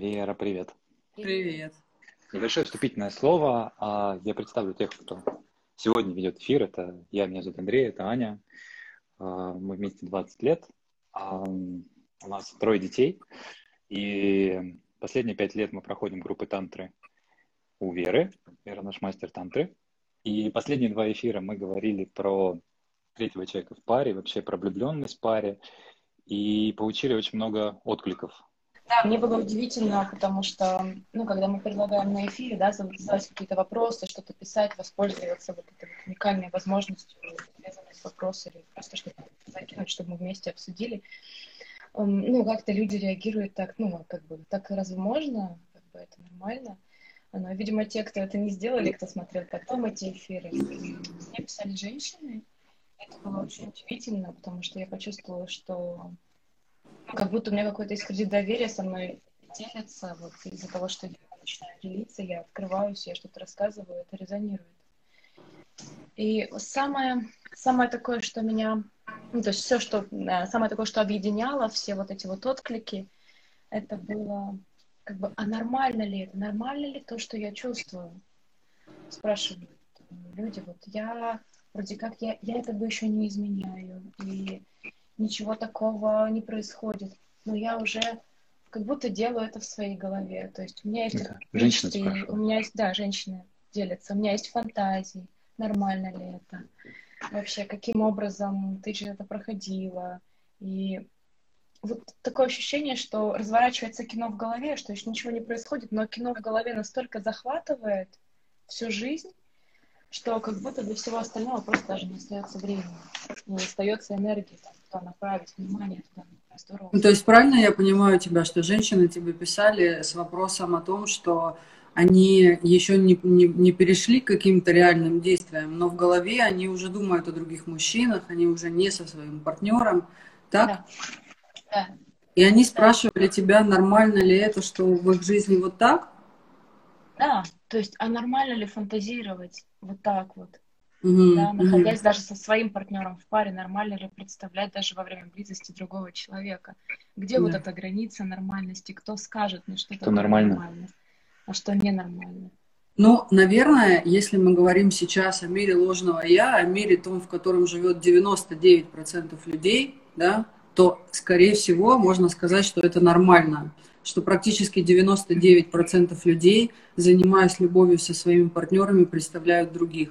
Вера, привет. Привет. Небольшое вступительное слово. А, Я представлю тех, кто сегодня ведет эфир. Это я, меня зовут Андрей, это Аня. А, Мы вместе 20 лет. А, У нас трое детей. И последние пять лет мы проходим группы тантры у Веры. Вера наш мастер тантры. И последние два эфира мы говорили про третьего человека в паре, вообще про влюбленность в паре. И получили очень много откликов да, мне было удивительно, потому что, ну, когда мы предлагаем на эфире, да, задавать какие-то вопросы, что-то писать, воспользоваться вот этой вот уникальной возможностью резать вопросы или просто что-то закинуть, чтобы мы вместе обсудили. Ну, как-то люди реагируют так, ну, как бы, так разве можно? Как бы это нормально. Но, видимо, те, кто это не сделали, кто смотрел потом эти эфиры, мне писали женщины. Это было очень удивительно, потому что я почувствовала, что как будто у меня какой-то есть кредит доверия со мной делится, вот из-за того, что я начинаю делиться, я открываюсь, я что-то рассказываю, это резонирует. И самое, самое такое, что меня, ну, то есть все, что, самое такое, что объединяло все вот эти вот отклики, это было как бы, а нормально ли это, нормально ли то, что я чувствую? Спрашивают люди, вот я вроде как, я, я это бы еще не изменяю, и ничего такого не происходит. Но я уже как будто делаю это в своей голове. То есть у меня есть... Да. Женщины У меня есть, да, женщины делятся. У меня есть фантазии. Нормально ли это? Вообще, каким образом ты через это проходила? И вот такое ощущение, что разворачивается кино в голове, что еще ничего не происходит, но кино в голове настолько захватывает всю жизнь, что как будто для всего остального просто даже не остается времени, не остается энергии там, туда направить внимание, туда здорово. Ну, то есть правильно я понимаю тебя, что женщины тебе писали с вопросом о том, что они еще не, не, не перешли к каким-то реальным действиям, но в голове они уже думают о других мужчинах, они уже не со своим партнером, так? Да. да. И они спрашивали тебя, нормально ли это, что в их жизни вот так? Да, то есть, а нормально ли фантазировать вот так вот? Mm-hmm. Да, находясь mm-hmm. даже со своим партнером в паре, нормально ли представлять даже во время близости другого человека? Где yeah. вот эта граница нормальности? Кто скажет мне, что это нормально. нормально, а что ненормально? Ну, наверное, если мы говорим сейчас о мире ложного я, о мире том, в котором живет 99% людей, да, то, скорее всего, можно сказать, что это нормально что практически 99% людей, занимаясь любовью со своими партнерами, представляют других.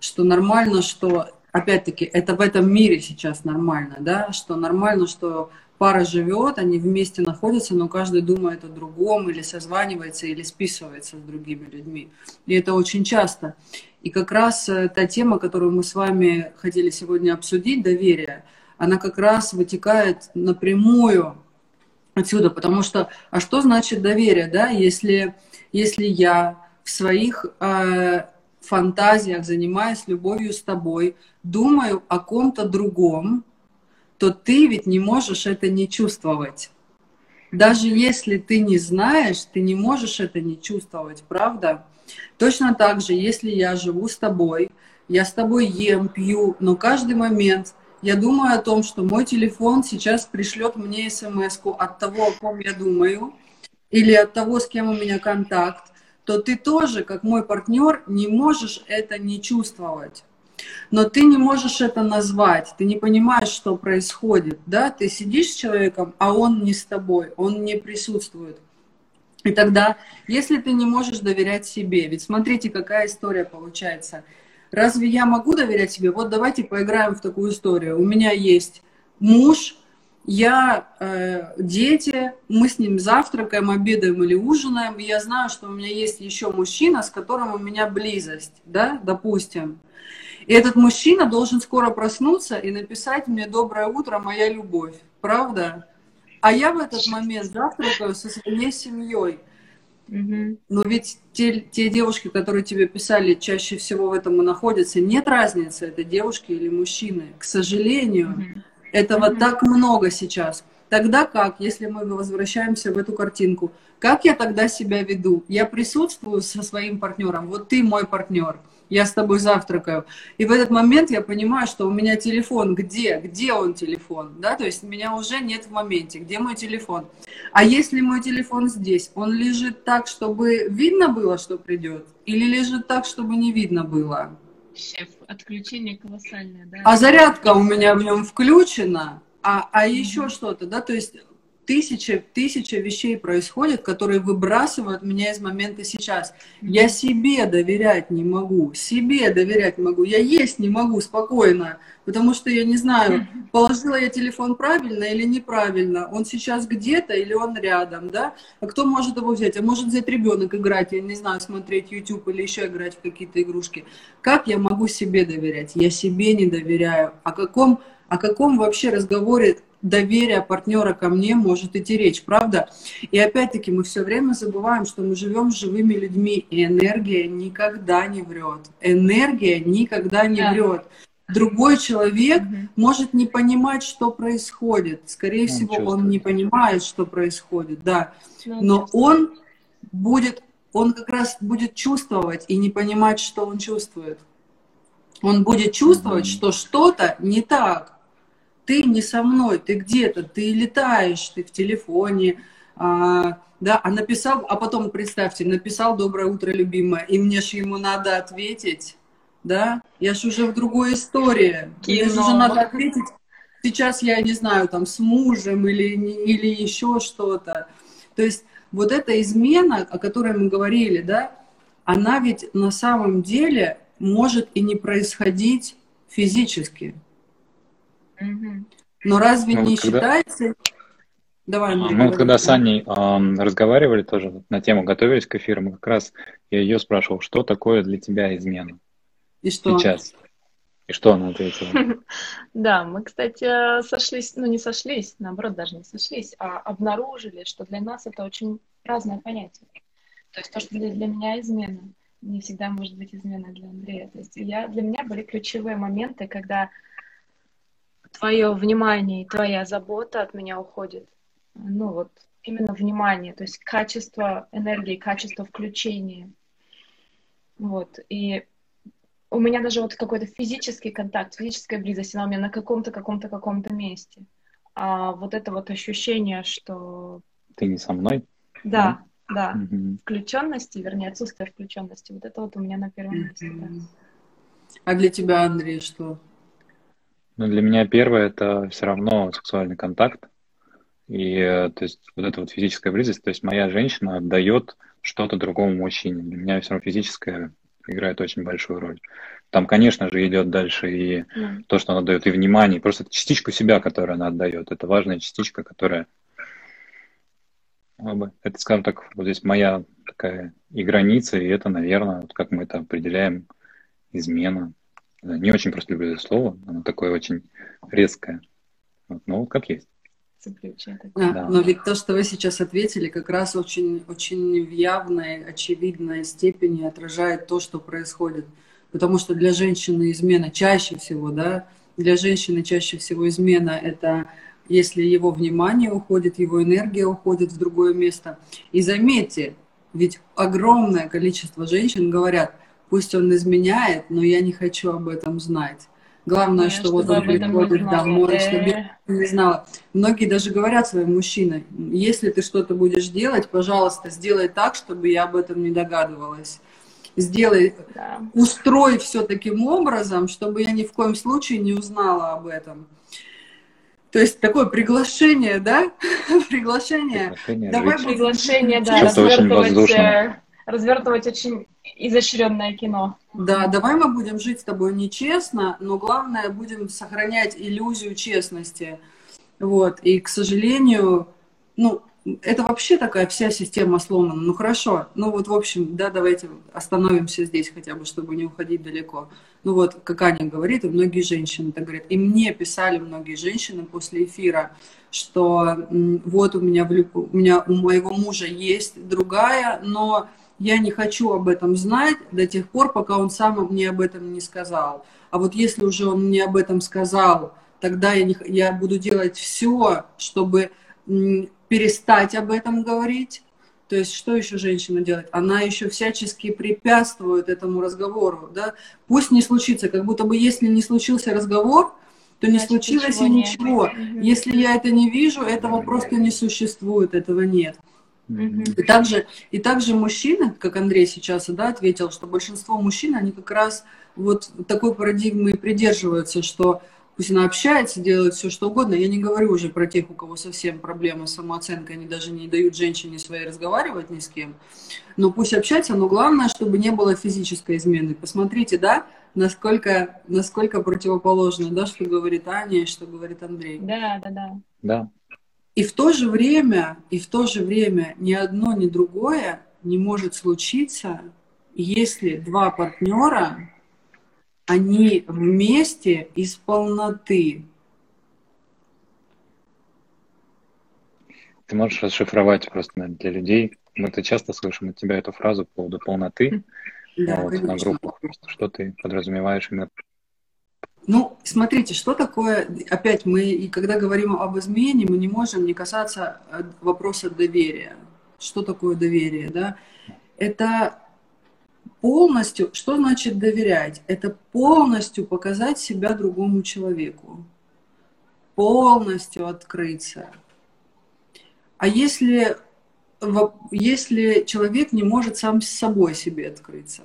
Что нормально, что, опять-таки, это в этом мире сейчас нормально, да, что нормально, что пара живет, они вместе находятся, но каждый думает о другом, или созванивается, или списывается с другими людьми. И это очень часто. И как раз э, та тема, которую мы с вами хотели сегодня обсудить, доверие, она как раз вытекает напрямую отсюда, потому что, а что значит доверие, да, если, если я в своих э, фантазиях, занимаясь любовью с тобой, думаю о ком-то другом, то ты ведь не можешь это не чувствовать. Даже если ты не знаешь, ты не можешь это не чувствовать, правда? Точно так же, если я живу с тобой, я с тобой ем, пью, но каждый момент я думаю о том, что мой телефон сейчас пришлет мне смс от того, о ком я думаю, или от того, с кем у меня контакт, то ты тоже, как мой партнер, не можешь это не чувствовать. Но ты не можешь это назвать, ты не понимаешь, что происходит, да? Ты сидишь с человеком, а он не с тобой, он не присутствует. И тогда, если ты не можешь доверять себе, ведь смотрите, какая история получается – Разве я могу доверять себе? Вот давайте поиграем в такую историю. У меня есть муж, я, э, дети, мы с ним завтракаем, обедаем или ужинаем, и я знаю, что у меня есть еще мужчина, с которым у меня близость, да, допустим. И этот мужчина должен скоро проснуться и написать мне «Доброе утро, моя любовь». Правда? А я в этот момент завтракаю со своей семьей. Но ведь те, те девушки, которые тебе писали, чаще всего в этом и находятся. Нет разницы, это девушки или мужчины. К сожалению, mm-hmm. этого mm-hmm. так много сейчас. Тогда как, если мы возвращаемся в эту картинку, как я тогда себя веду? Я присутствую со своим партнером, вот ты мой партнер, я с тобой завтракаю. И в этот момент я понимаю, что у меня телефон, где? Где он телефон? Да, то есть меня уже нет в моменте, где мой телефон? А если мой телефон здесь, он лежит так, чтобы видно было, что придет? Или лежит так, чтобы не видно было? Шеф, отключение колоссальное, да? А зарядка у меня в нем включена, а, а еще что-то, да, то есть тысяча, тысяча вещей происходит, которые выбрасывают меня из момента сейчас. Я себе доверять не могу, себе доверять не могу, я есть не могу спокойно, потому что я не знаю, положила я телефон правильно или неправильно, он сейчас где-то или он рядом, да, а кто может его взять? А может взять ребенок играть, я не знаю, смотреть YouTube или еще играть в какие-то игрушки. Как я могу себе доверять? Я себе не доверяю. О каком о каком вообще разговоре доверия партнера ко мне может идти речь, правда? И опять-таки мы все время забываем, что мы живем с живыми людьми, и энергия никогда не врет. Энергия никогда не да. врет. Другой человек угу. может не понимать, что происходит. Скорее он всего, чувствует. он не понимает, что происходит, да. Но он будет, он как раз будет чувствовать и не понимать, что он чувствует. Он будет чувствовать, угу. что что-то не так ты не со мной, ты где-то, ты летаешь, ты в телефоне, а, да, а написал, а потом, представьте, написал «Доброе утро, любимая», и мне же ему надо ответить, да, я же уже в другой истории, Кино. мне же уже надо ответить, сейчас я не знаю, там, с мужем или, или еще что-то, то есть вот эта измена, о которой мы говорили, да, она ведь на самом деле может и не происходить физически, но разве ну, не вот когда... считается... Давай, Андрей, Мы вот когда с Аней э, разговаривали тоже на тему, готовились к эфиру, мы как раз я ее спрашивал, что такое для тебя измена? И что? Сейчас. И что она ответила? Да, мы, кстати, сошлись, ну не сошлись, наоборот, даже не сошлись, а обнаружили, что для нас это очень разное понятие. То есть то, что для, для меня измена, не всегда может быть измена для Андрея. То есть я, для меня были ключевые моменты, когда твое внимание и твоя забота от меня уходит. Ну вот именно внимание, то есть качество энергии, качество включения. Вот. И у меня даже вот какой-то физический контакт, физическая близость, она у меня на каком-то, каком-то, каком-то месте. А вот это вот ощущение, что... Ты не со мной? Да, да. да. Угу. Включенности, вернее, отсутствие включенности. Вот это вот у меня на первом месте. Да. А для тебя, Андрей, что? Ну, для меня первое это все равно сексуальный контакт. И э, то есть вот эта вот физическая близость, то есть моя женщина отдает что-то другому мужчине. Для меня все равно физическое играет очень большую роль. Там, конечно же, идет дальше и mm. то, что она дает, и внимание, просто частичку себя, которую она отдает. Это важная частичка, которая это, скажем так, вот здесь моя такая и граница, и это, наверное, вот как мы это определяем, измена. Не очень просто люблю это слово, оно такое очень резкое. Вот, ну, как есть. Да, да. Но ведь то, что вы сейчас ответили, как раз очень, очень в явной, очевидной степени отражает то, что происходит. Потому что для женщины измена чаще всего, да, для женщины чаще всего измена это если его внимание уходит, его энергия уходит в другое место. И заметьте, ведь огромное количество женщин говорят, Пусть он изменяет, но я не хочу об этом знать. Главное, что вот он приходит домой, чтобы я не знала. Многие даже говорят своим мужчинам, если ты что-то будешь делать, пожалуйста, сделай так, чтобы я об этом не догадывалась. Сделай, да. устрой все таким образом, чтобы я ни в коем случае не узнала об этом. То есть такое приглашение, да? приглашение. Приглашение, Давай приглашение, да, развертывать, развертывать очень изощренное кино. Да, давай мы будем жить с тобой нечестно, но главное будем сохранять иллюзию честности. Вот. И, к сожалению, ну, это вообще такая вся система сломана. Ну хорошо, ну вот в общем, да, давайте остановимся здесь хотя бы, чтобы не уходить далеко. Ну вот, как Аня говорит, и многие женщины так говорят. И мне писали многие женщины после эфира, что вот у меня, у меня у моего мужа есть другая, но я не хочу об этом знать до тех пор, пока он сам мне об этом не сказал. А вот если уже он мне об этом сказал, тогда я, не, я буду делать все, чтобы перестать об этом говорить. То есть что еще женщина делает? Она еще всячески препятствует этому разговору. Да? Пусть не случится, как будто бы если не случился разговор, то не Значит, случилось и ничего. Нет. Если я это не вижу, этого просто не существует, этого нет. Mm-hmm. И, также, и также мужчины, как Андрей сейчас да, ответил, что большинство мужчин, они как раз вот такой парадигмы придерживаются, что пусть она общается, делает все что угодно. Я не говорю уже про тех, у кого совсем проблемы с самооценкой, они даже не дают женщине своей разговаривать ни с кем. Но пусть общается, но главное, чтобы не было физической измены. Посмотрите, да, насколько, насколько противоположно, да, что говорит Аня и что говорит Андрей. Да, да, да. Да. И в то же время, и в то же время ни одно, ни другое не может случиться, если два партнера они вместе из полноты. Ты можешь расшифровать просто для людей. Мы-то часто слышим от тебя эту фразу по поводу полноты да, вот на группах. Что ты подразумеваешь именно? Ну, смотрите, что такое, опять мы, и когда говорим об измене, мы не можем не касаться э, вопроса доверия. Что такое доверие, да? Это полностью, что значит доверять? Это полностью показать себя другому человеку, полностью открыться. А если, если человек не может сам с собой себе открыться,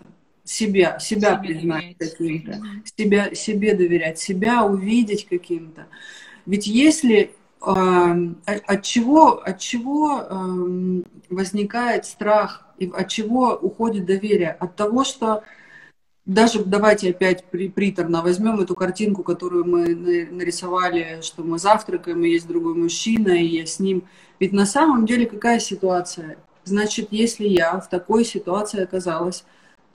себя, себя себе признать каким-то, себя, себе доверять, себя увидеть каким-то. Ведь если от чего, от чего возникает страх и от чего уходит доверие? От того, что даже давайте опять при, приторно возьмем эту картинку, которую мы нарисовали, что мы завтракаем, и есть другой мужчина, и я с ним. Ведь на самом деле какая ситуация? Значит, если я в такой ситуации оказалась,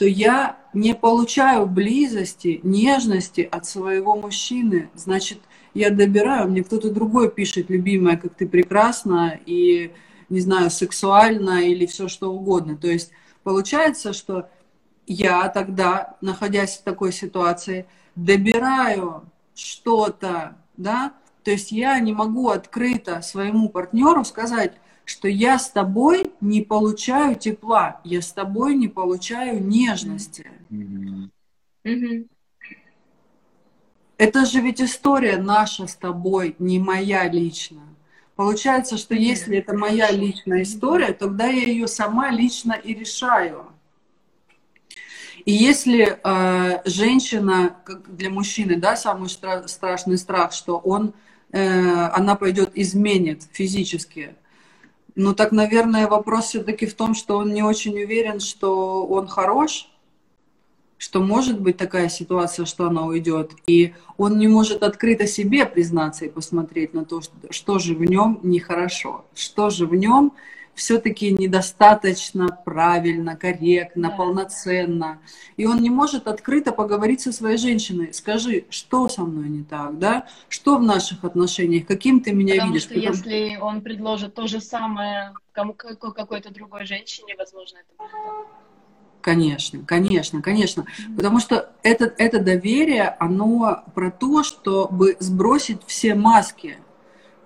то я не получаю близости, нежности от своего мужчины. Значит, я добираю, мне кто-то другой пишет, любимая, как ты прекрасна, и, не знаю, сексуально или все что угодно. То есть получается, что я тогда, находясь в такой ситуации, добираю что-то, да, то есть я не могу открыто своему партнеру сказать, что я с тобой не получаю тепла, я с тобой не получаю нежности. Mm-hmm. Mm-hmm. Это же ведь история наша с тобой, не моя личная. Получается, что если это моя личная история, тогда я ее сама лично и решаю. И если э, женщина, как для мужчины, да, самый стра- страшный страх, что он, э, она пойдет изменит физически, ну так, наверное, вопрос все-таки в том, что он не очень уверен, что он хорош, что может быть такая ситуация, что она уйдет, и он не может открыто себе признаться и посмотреть на то, что, что же в нем нехорошо, что же в нем все-таки недостаточно правильно, корректно, да. полноценно. И он не может открыто поговорить со своей женщиной. Скажи, что со мной не так, да? Что в наших отношениях? Каким ты меня Потому видишь? Что Потому что если он предложит то же самое кому какой-то другой женщине, возможно, это будет Конечно, конечно, конечно. Потому что это, это доверие, оно про то, чтобы сбросить все маски.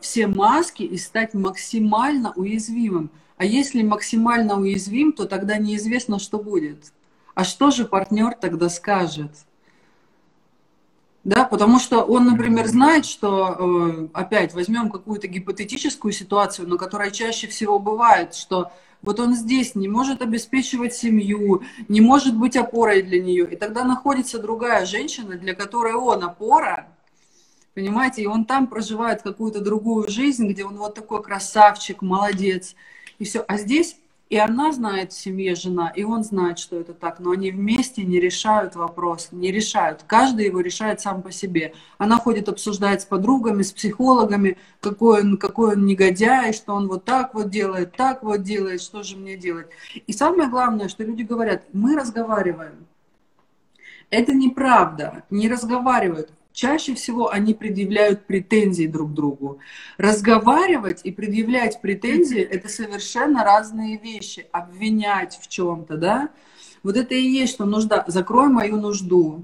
Все маски и стать максимально уязвимым. А если максимально уязвим, то тогда неизвестно, что будет. А что же партнер тогда скажет? Да, потому что он, например, знает, что, э, опять возьмем какую-то гипотетическую ситуацию, но которая чаще всего бывает, что вот он здесь не может обеспечивать семью, не может быть опорой для нее. И тогда находится другая женщина, для которой он опора, понимаете, и он там проживает какую-то другую жизнь, где он вот такой красавчик, молодец, и все. А здесь и она знает в семье жена, и он знает, что это так, но они вместе не решают вопрос, не решают. Каждый его решает сам по себе. Она ходит, обсуждает с подругами, с психологами, какой он, какой он негодяй, что он вот так вот делает, так вот делает, что же мне делать. И самое главное, что люди говорят, мы разговариваем. Это неправда, не разговаривают чаще всего они предъявляют претензии друг другу. Разговаривать и предъявлять претензии – это совершенно разные вещи. Обвинять в чем-то, да? Вот это и есть, что нужда. Закрой мою нужду.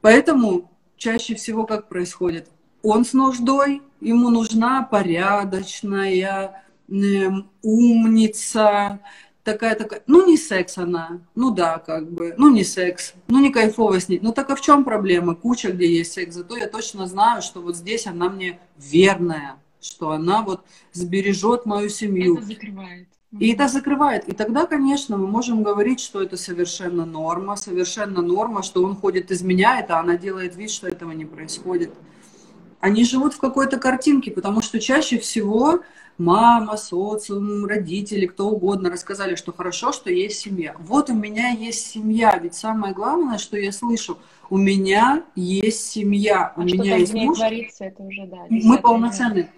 Поэтому чаще всего как происходит? он с нуждой, ему нужна порядочная, эм, умница, такая такая, ну не секс она, ну да, как бы, ну не секс, ну не кайфово с ней. Ну так а в чем проблема? Куча, где есть секс. Зато я точно знаю, что вот здесь она мне верная, что она вот сбережет мою семью. Это закрывает. И это закрывает. И тогда, конечно, мы можем говорить, что это совершенно норма, совершенно норма, что он ходит, изменяет, а она делает вид, что этого не происходит. Они живут в какой-то картинке, потому что чаще всего мама, социум, родители, кто угодно рассказали, что хорошо, что есть семья. Вот у меня есть семья, ведь самое главное, что я слышу, у меня есть семья, у а меня есть муж. Творится, это уже, да, мы полноценные.